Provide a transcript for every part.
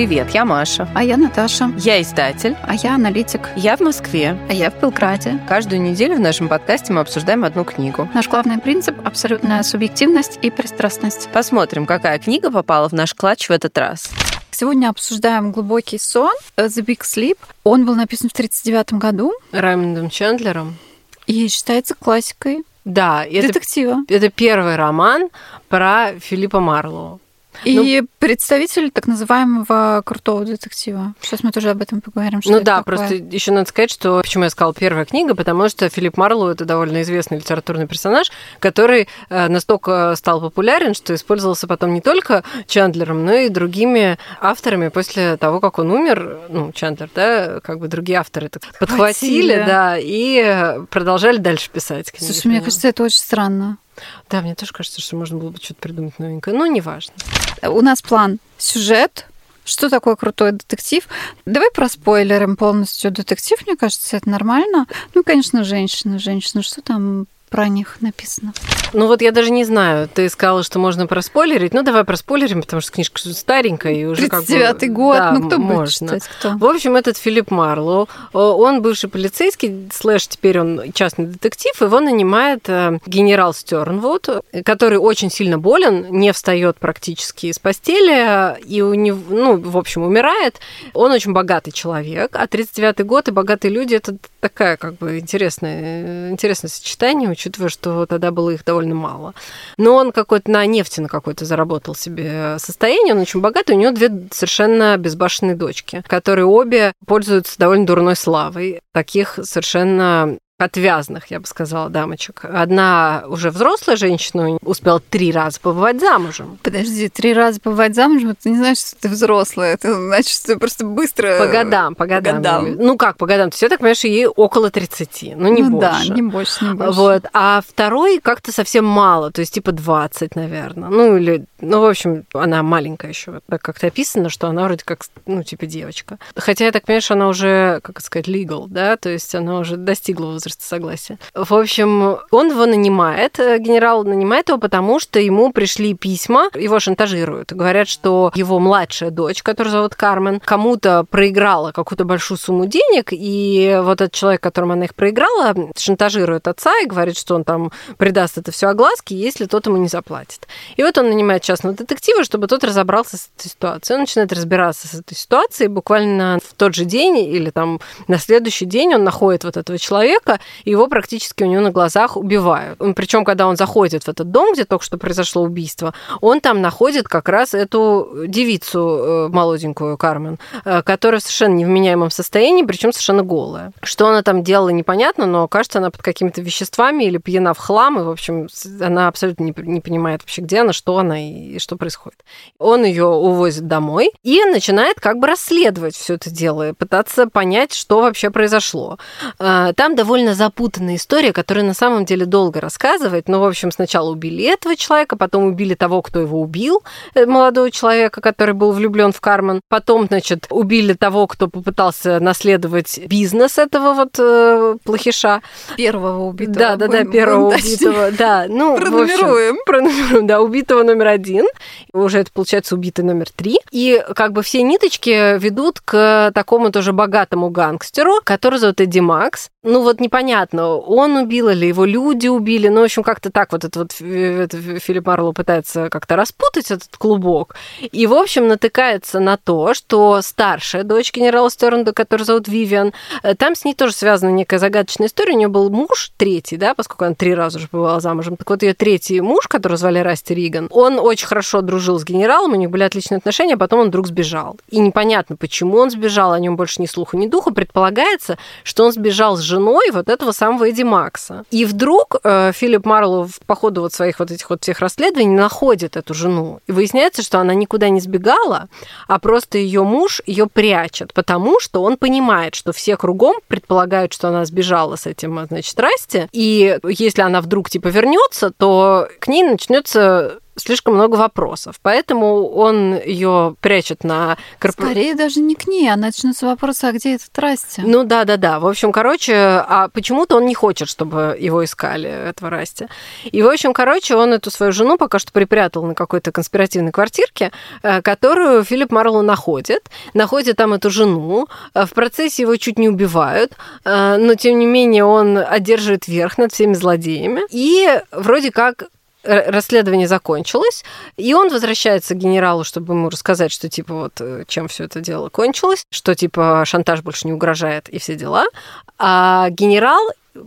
Привет, я Маша. А я Наташа. Я издатель. А я аналитик. Я в Москве. А я в Белграде. Каждую неделю в нашем подкасте мы обсуждаем одну книгу. Наш главный принцип – абсолютная субъективность и пристрастность. Посмотрим, какая книга попала в наш клатч в этот раз. Сегодня обсуждаем «Глубокий сон» The Big Sleep. Он был написан в 1939 году. Раймондом Чендлером. И считается классикой Да, это, детектива. это первый роман про Филиппа Марлоу. И представитель так называемого крутого детектива. Сейчас мы тоже об этом поговорим. Что ну да, такое. просто еще надо сказать, что почему я сказала первая книга, потому что Филипп Марлоу это довольно известный литературный персонаж, который э, настолько стал популярен, что использовался потом не только Чандлером, но и другими авторами после того, как он умер. Ну, Чандлер, да, как бы другие авторы это подхватили, Подхватили. да, и продолжали дальше писать книги. Слушай, мне кажется, это очень странно. Да, мне тоже кажется, что можно было бы что-то придумать новенькое. Ну, неважно. У нас план сюжет. Что такое крутой детектив? Давай проспойлерим полностью детектив, мне кажется, это нормально. Ну, конечно, женщины, женщины, что там про них написано? Ну вот я даже не знаю. Ты сказала, что можно проспойлерить. Ну давай проспойлерим, потому что книжка старенькая и уже как бы... 39-й год, Да, ну кто будет можно. читать? Кто? В общем, этот Филипп Марлоу, он бывший полицейский, слэш теперь он частный детектив, его нанимает э, генерал Стернвуд, который очень сильно болен, не встает практически из постели, и у него, ну, в общем, умирает. Он очень богатый человек, а 39-й год и богатые люди – это такая как бы интересное, э, интересное сочетание, учитывая, что тогда было их довольно мало. Но он какой-то на нефти на какой-то заработал себе состояние, он очень богатый, у него две совершенно безбашенные дочки, которые обе пользуются довольно дурной славой. Таких совершенно отвязных, я бы сказала, дамочек. Одна уже взрослая женщина успела три раза побывать замужем. Подожди, три раза бывать замужем, это не значит, что ты взрослая. Это значит, что ты просто быстро... По годам, по годам. годам. Ну как по годам? То есть я так понимаю, что ей около 30, ну не ну, больше. да, не больше, не больше. Вот. А второй как-то совсем мало, то есть типа 20, наверное. Ну, или, ну, в общем, она маленькая еще. Так как-то описано, что она вроде как, ну, типа девочка. Хотя я так понимаю, что она уже, как сказать, legal, да, то есть она уже достигла возраста согласия. В общем, он его нанимает, э, генерал нанимает его, потому что ему пришли письма, его шантажируют. Говорят, что его младшая дочь, которую зовут Кармен, кому-то проиграла какую-то большую сумму денег, и вот этот человек, которому она их проиграла, шантажирует отца и говорит, что он там придаст это все огласке, если тот ему не заплатит. И вот он нанимает частного детектива, чтобы тот разобрался с этой ситуацией. Он начинает разбираться с этой ситуацией. Буквально в тот же день или там на следующий день он находит вот этого человека, его практически у него на глазах убивают. Причем, когда он заходит в этот дом, где только что произошло убийство, он там находит как раз эту девицу э, молоденькую Кармен, э, которая в совершенно невменяемом состоянии, причем совершенно голая. Что она там делала, непонятно, но кажется, она под какими-то веществами или пьяна в хлам, и, в общем, она абсолютно не, понимает вообще, где она, что она и, что происходит. Он ее увозит домой и начинает как бы расследовать все это дело, пытаться понять, что вообще произошло. Э, Там довольно запутанная история, которая на самом деле долго рассказывает. Ну, в общем, сначала убили этого человека, потом убили того, кто его убил, э, молодого человека, который был влюблен в Кармен. Потом, значит, убили того, кто попытался наследовать бизнес этого вот э, плохиша. Первого убитого. Да, да, да, первого убитого, да. Ну, общем, Пронумеруем. пронумеруем, да, убитого номер один. Уже это получается убитый номер три. И как бы все ниточки ведут к такому тоже богатому гангстеру, который зовут Эдди Макс. Ну вот непонятно, он убил или его люди убили. Ну, в общем, как-то так вот это вот э, это Филипп Марлоу пытается как-то распутать этот клубок. И, в общем, натыкается на то, что старшая дочь генерала Стернда, которую зовут Вивиан, э, там с ней тоже связана некая загадочная история. У нее был муж третий, да, поскольку она три раза уже бывала замужем. Так вот, ее третий муж, которого звали Расти Риган, он очень хорошо дружил с генералом, у них были отличные отношения, а потом он вдруг сбежал. И непонятно, почему он сбежал, о нем больше ни слуху, ни духу. Предполагается, что он сбежал с женой вот этого самого Эдди Макса. И вдруг э, Филипп Марлоу по ходу вот своих вот этих вот всех расследований находит эту жену. И выясняется, что она никуда не сбегала, а просто ее муж ее прячет, потому что он понимает, что все кругом предполагают, что она сбежала с этим, значит, Расти, и если она вдруг типа вернется, то к ней начнется слишком много вопросов. Поэтому он ее прячет на корпо... Скорее даже не к ней, а начнутся вопросы, а где этот Расти? Ну да, да, да. В общем, короче, а почему-то он не хочет, чтобы его искали, этого Расти. И, в общем, короче, он эту свою жену пока что припрятал на какой-то конспиративной квартирке, э, которую Филипп Марлоу находит. Находит там эту жену. Э, в процессе его чуть не убивают, э, но, тем не менее, он одерживает верх над всеми злодеями. И вроде как расследование закончилось, и он возвращается к генералу, чтобы ему рассказать, что типа вот э, чем все это дело кончилось, что типа шантаж больше не угрожает и все дела. А генерал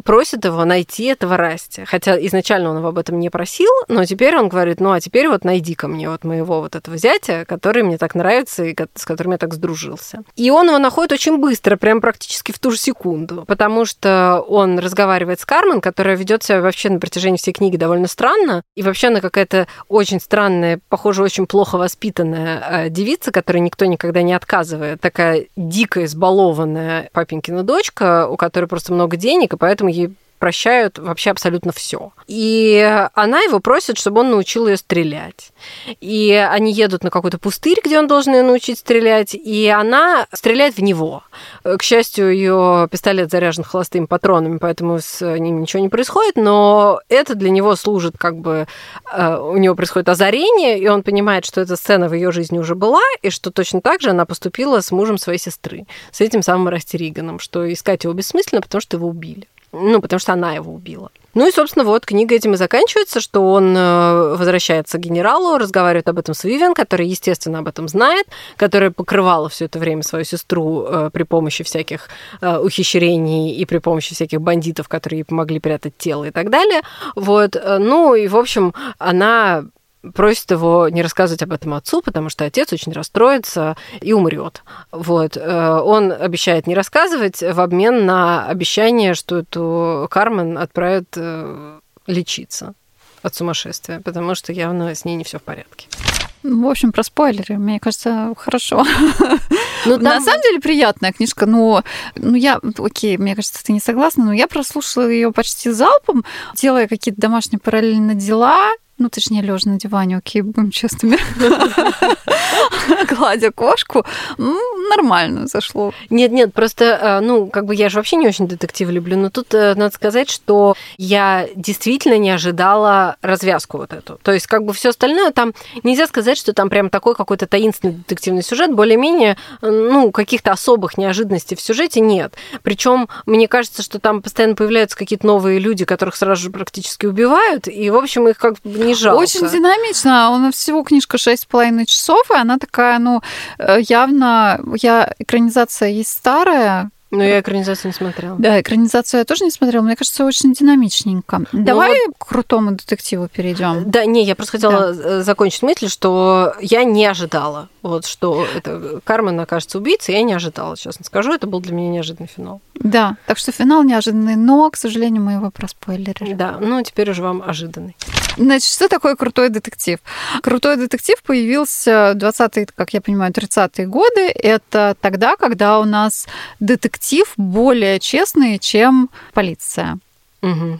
просит его найти этого Расти. Хотя изначально он его об этом не просил, но теперь он говорит, ну а теперь вот найди ко мне вот моего вот этого зятя, который мне так нравится и с которым я так сдружился. И он его находит очень быстро, прям практически в ту же секунду, потому что он разговаривает с Кармен, которая ведет себя вообще на протяжении всей книги довольно странно, и вообще она какая-то очень странная, похоже, очень плохо воспитанная э, девица, которой никто никогда не отказывает, такая дико избалованная папенькина дочка, у которой просто много денег, и поэтому поэтому ей прощают вообще абсолютно все. И она его просит, чтобы он научил ее стрелять. И они едут на какой-то пустырь, где он должен ее научить стрелять, и она стреляет в него. К счастью, ее пистолет заряжен холостыми патронами, поэтому с ним ничего не происходит, но это для него служит как бы... Э, у него происходит озарение, и он понимает, что эта сцена в ее жизни уже была, и что точно так же она поступила с мужем своей сестры, с этим самым Расти Риганом, что искать его бессмысленно, потому что его убили. Ну, потому что она его убила. Ну и, собственно, вот книга этим и заканчивается, что он э, возвращается к генералу, разговаривает об этом с Вивиан, который, естественно, об этом знает, которая покрывала все это время свою сестру э, при помощи всяких э, ухищрений и при помощи всяких бандитов, которые ей помогли прятать тело и так далее. Вот. Ну и, в общем, она просит его не рассказывать об этом отцу, потому что отец очень расстроится и умрет. Вот. Э, он обещает не рассказывать в обмен на обещание, что эту Кармен отправят э, лечиться от сумасшествия, потому что явно с ней не все в порядке. В общем, про спойлеры, мне кажется, хорошо. Ну, там... На самом деле приятная книжка, но ну, я, окей, мне кажется, ты не согласна, но я прослушала ее почти залпом, делая какие-то домашние параллельно дела, ну, точнее, лежа на диване, окей, будем честными, гладя кошку, нормально зашло. Нет-нет, просто, э, ну, как бы я же вообще не очень детектив люблю, но тут э, надо сказать, что я действительно не ожидала развязку вот эту. То есть, как бы все остальное там, нельзя сказать, что там прям такой какой-то таинственный детективный сюжет, более-менее, э, ну, каких-то особых неожиданностей в сюжете нет. Причем мне кажется, что там постоянно появляются какие-то новые люди, которых сразу же практически убивают, и, в общем, их как бы не жалко. Очень динамично. У нас всего книжка 6,5 часов, и она такая, ну, явно я экранизация есть старая, но я экранизацию не смотрела. Да, экранизацию я тоже не смотрела. Мне кажется, очень динамичненько. Ну Давай к крутому детективу перейдем. Да, не, я просто хотела да. Э, закончить мысль, что я не ожидала, вот что это Кармен окажется убийцей, я не ожидала, честно скажу. Это был для меня неожиданный финал. Да, так что финал неожиданный, но, к сожалению, мы его проспойлерили. Да, ну теперь уже вам ожиданный. Значит, что такое крутой детектив? Крутой детектив появился в 20-е, как я понимаю, 30-е годы. Это тогда, когда у нас детектив более честный, чем полиция. Угу.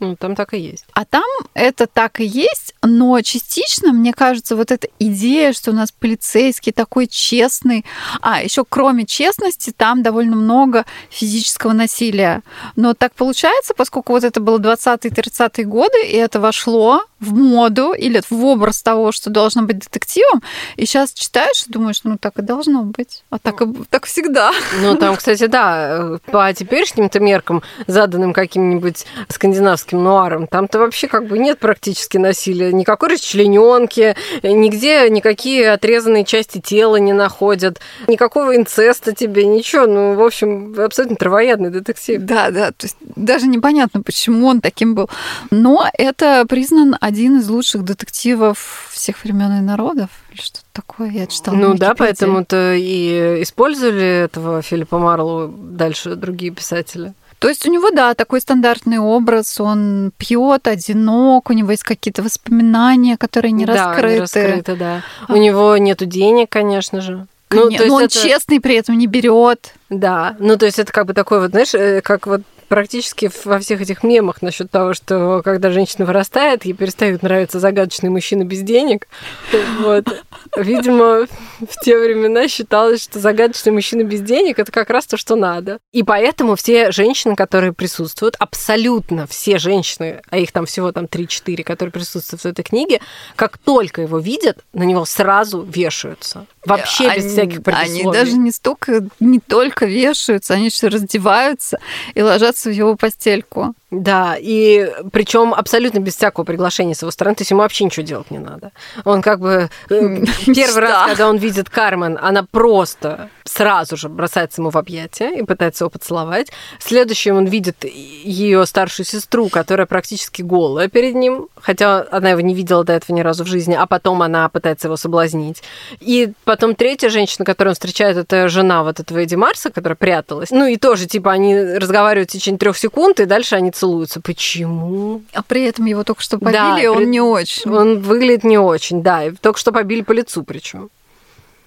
Ну, там так и есть. А там это так и есть, но частично, мне кажется, вот эта идея, что у нас полицейский такой честный, а еще кроме честности, там довольно много физического насилия. Но так получается, поскольку вот это было 20-30-е годы, и это вошло в моду или в образ того, что должно быть детективом, и сейчас читаешь и думаешь, ну так и должно быть, а так, и, так всегда. Ну там, кстати, да, по теперешним-то меркам, заданным каким-нибудь скандинавским нуаром, там-то вообще как бы нет практически насилия, никакой расчлененки, нигде никакие отрезанные части тела не находят, никакого инцеста тебе, ничего, ну, в общем, абсолютно травоядный детектив. Да, да, то есть даже непонятно, почему он таким был. Но это признан один из лучших детективов всех времен и народов, или что-то такое, я читала. Ну да, поэтому-то и использовали этого Филиппа Марлоу дальше другие писатели. То есть у него, да, такой стандартный образ, он пьет, одинок, у него есть какие-то воспоминания, которые не да, раскрыты. Не раскрыты, да. А. У него нету денег, конечно же. Ну, то есть он это... честный, при этом не берет. Да, ну то есть это как бы такой вот, знаешь, э, как вот практически во всех этих мемах насчет того, что когда женщина вырастает, ей перестают нравиться загадочные мужчины без денег. Вот. Видимо, в те времена считалось, что загадочный мужчина без денег это как раз то, что надо. И поэтому все женщины, которые присутствуют, абсолютно все женщины, а их там всего там 3-4, которые присутствуют в этой книге, как только его видят, на него сразу вешаются. Вообще они, без всяких предисловий. Они даже не столько, не только вешаются, они еще раздеваются и ложатся в его постельку. Да, и причем абсолютно без всякого приглашения с его стороны, то есть ему вообще ничего делать не надо. Он как бы э, первый раз, когда он видит Кармен, она просто сразу же бросается ему в объятия и пытается его поцеловать. Следующим он видит ее старшую сестру, которая практически голая перед ним, хотя она его не видела до этого ни разу в жизни, а потом она пытается его соблазнить. И потом третья женщина, которую он встречает, это жена вот этого Эдди Марса, которая пряталась. Ну и тоже, типа, они разговаривают в течение трех секунд, и дальше они целуются. Почему? А при этом его только что побили, да, и он при... не очень. Он выглядит не очень, да. И только что побили по лицу причем.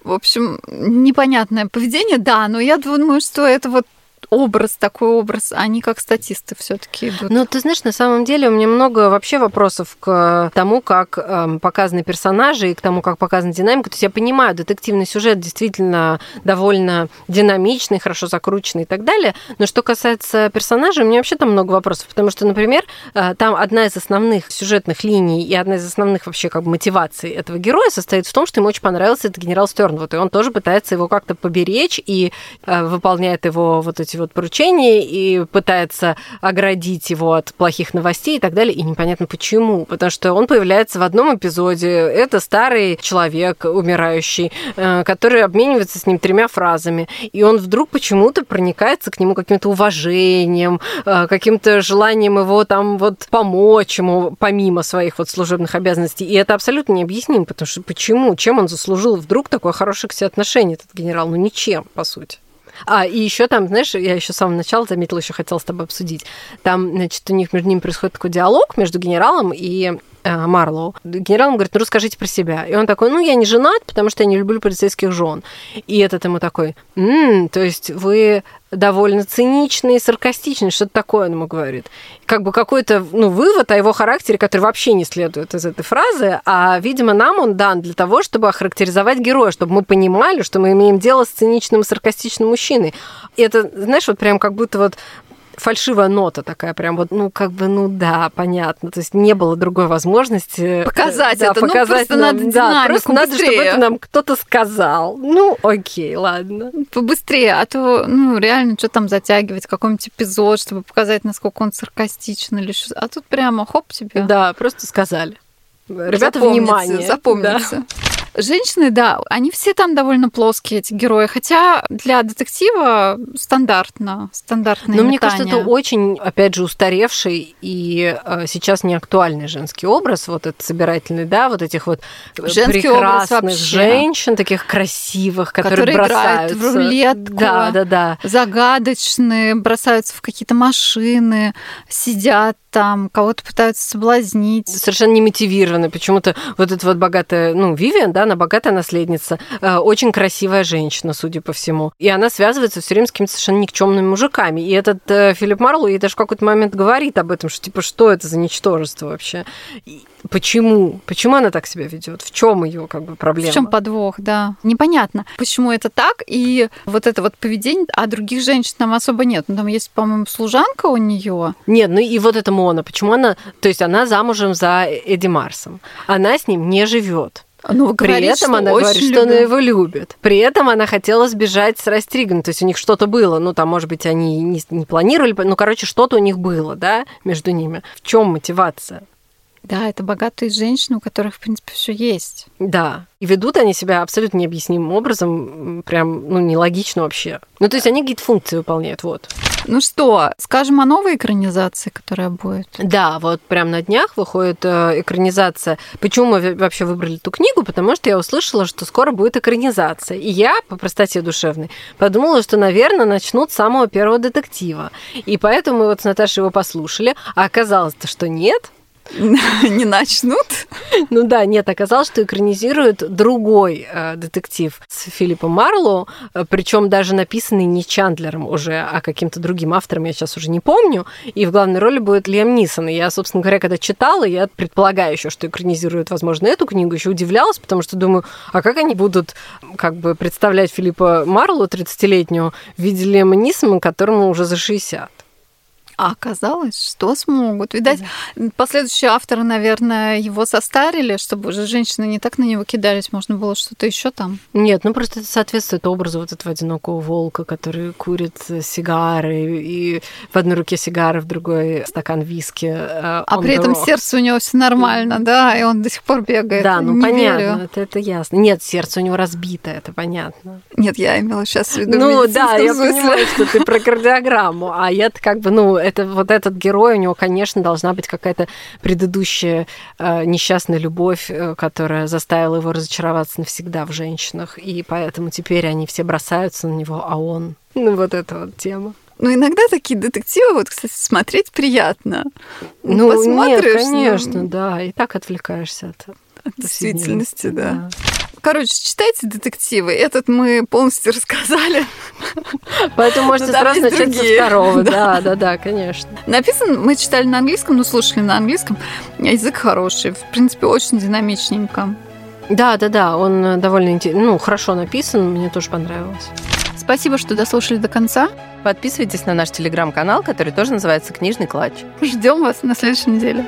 В общем, непонятное поведение, да, но я думаю, что это вот образ, такой образ, они как статисты все-таки идут. Ну, ты знаешь, на самом деле у меня много вообще вопросов к тому, как э, показаны персонажи и к тому, как показана динамика. То есть я понимаю, детективный сюжет действительно довольно динамичный, хорошо закрученный и так далее. Но что касается персонажей, у меня вообще там много вопросов. Потому что, например, э, там одна из основных сюжетных линий и одна из основных вообще как бы мотиваций этого героя состоит в том, что ему очень понравился этот генерал Стернвуд. И он тоже пытается его как-то поберечь и э, выполняет его вот эти вот поручения и пытается оградить его от плохих новостей и так далее. И непонятно почему. Потому что он появляется в одном эпизоде. Это старый человек, умирающий, э, который обменивается с ним тремя фразами. И он вдруг почему-то проникается к нему каким-то уважением, э, каким-то желанием его там вот помочь ему, помимо своих вот служебных обязанностей. И это абсолютно необъяснимо, потому что почему? Чем он заслужил вдруг такое хорошее к себе отношение, этот генерал? Ну, ничем, по сути. А, и еще там, знаешь, я еще с самого начала заметила, еще хотела с тобой обсудить. Там, значит, у них между ними происходит такой диалог между генералом и Марлоу. Генерал ему говорит, ну расскажите про себя. И он такой, ну я не женат, потому что я не люблю полицейских жен. И этот ему такой, м-м, то есть вы довольно циничный и саркастичный, что-то такое он ему говорит. Как бы какой-то ну, вывод о его характере, который вообще не следует из этой фразы, а, видимо, нам он дан для того, чтобы охарактеризовать героя, чтобы мы понимали, что мы имеем дело с циничным и саркастичным мужчиной. И это, знаешь, вот прям как будто вот фальшивая нота такая, прям вот, ну, как бы, ну да, понятно. То есть не было другой возможности показать да, это. Ну, показать ну, просто нам, надо да, просто надо, чтобы это нам кто-то сказал. Ну, окей, ладно. Побыстрее, а то, ну, реально, что там затягивать, какой-нибудь эпизод, чтобы показать, насколько он саркастичен или что. А тут прямо хоп тебе. Да, просто сказали. Ребята, запомните, внимание. Запомните. Да. Женщины, да, они все там довольно плоские, эти герои, хотя для детектива стандартно, стандартно. Но мне кажется, это очень, опять же, устаревший и э, сейчас не актуальный женский образ, вот этот собирательный, да, вот этих вот женский прекрасных женщин, таких красивых, которые, которые бросаются. играют в рулетку, да, да, да. загадочные, бросаются в какие-то машины, сидят там, кого-то пытаются соблазнить. Совершенно не мотивированы. Почему-то вот эта вот богатая, ну, Вивиан, да, она богатая наследница, э, очень красивая женщина, судя по всему. И она связывается все время с какими-то совершенно никчемными мужиками. И этот э, Филипп Марлоу ей даже в какой-то момент говорит об этом, что типа, что это за ничтожество вообще? Почему? Почему она так себя ведет? В чем ее как бы проблема? В чем подвох, да. Непонятно, почему это так. И вот это вот поведение, а других женщин там особо нет. Ну, там есть, по-моему, служанка у нее. Нет, ну и вот эта Мона. Почему она... То есть она замужем за Эдди Марсом. Она с ним не живет. Ну, При говорит, этом она говорит, любит. что она его любит. При этом она хотела сбежать с Растриган. То есть у них что-то было. Ну, там, может быть, они не, не планировали. Ну, короче, что-то у них было, да, между ними. В чем мотивация? Да, это богатые женщины, у которых, в принципе, все есть. Да. И ведут они себя абсолютно необъяснимым образом, прям, ну, нелогично вообще. Ну, то есть они какие-то функции выполняют, вот. Ну что, скажем о новой экранизации, которая будет? Да, вот прям на днях выходит э, экранизация. Почему мы вообще выбрали эту книгу? Потому что я услышала, что скоро будет экранизация. И я, по простоте душевной, подумала, что, наверное, начнут с самого первого детектива. И поэтому мы вот с Наташей его послушали, а оказалось-то, что нет, не начнут. Ну да, нет, оказалось, что экранизирует другой э, детектив с Филиппом Марлоу, э, причем даже написанный не Чандлером уже, а каким-то другим автором, я сейчас уже не помню. И в главной роли будет Лиам Нисон. И я, собственно говоря, когда читала, я предполагаю еще, что экранизируют, возможно, эту книгу, еще удивлялась, потому что думаю, а как они будут как бы представлять Филиппа Марлоу, 30-летнего, в виде Лиама Нисона, которому уже за 60? А оказалось, что смогут. Видать, да. последующие авторы, наверное, его состарили, чтобы уже женщины не так на него кидались, можно было что-то еще там. Нет, ну просто это соответствует образу вот этого одинокого волка, который курит сигары, и в одной руке сигары, в другой стакан виски. А, а при этом сердце у него все нормально, да, и он до сих пор бегает. Да, ну не понятно, это, это ясно. Нет, сердце у него разбито, это понятно. Нет, я имела сейчас в виду Ну да, я понимаю, что ты про кардиограмму, а я как бы, ну, это вот этот герой, у него, конечно, должна быть какая-то предыдущая э, несчастная любовь, э, которая заставила его разочароваться навсегда в женщинах, и поэтому теперь они все бросаются на него, а он... Ну, вот эта вот тема. Ну, иногда такие детективы, вот, кстати, смотреть приятно. Ну, Посмотришь, нет, конечно, ну... да, и так отвлекаешься от, от действительности, да. да. Короче, читайте детективы. Этот мы полностью рассказали. Поэтому можете сразу начать со второго. Да, да, да, конечно. Написан, мы читали на английском, но слушали на английском. Язык хороший. В принципе, очень динамичненько. Да, да, да, он довольно ну, хорошо написан, мне тоже понравилось. Спасибо, что дослушали до конца. Подписывайтесь на наш телеграм-канал, который тоже называется «Книжный клатч». Ждем вас на следующей неделе.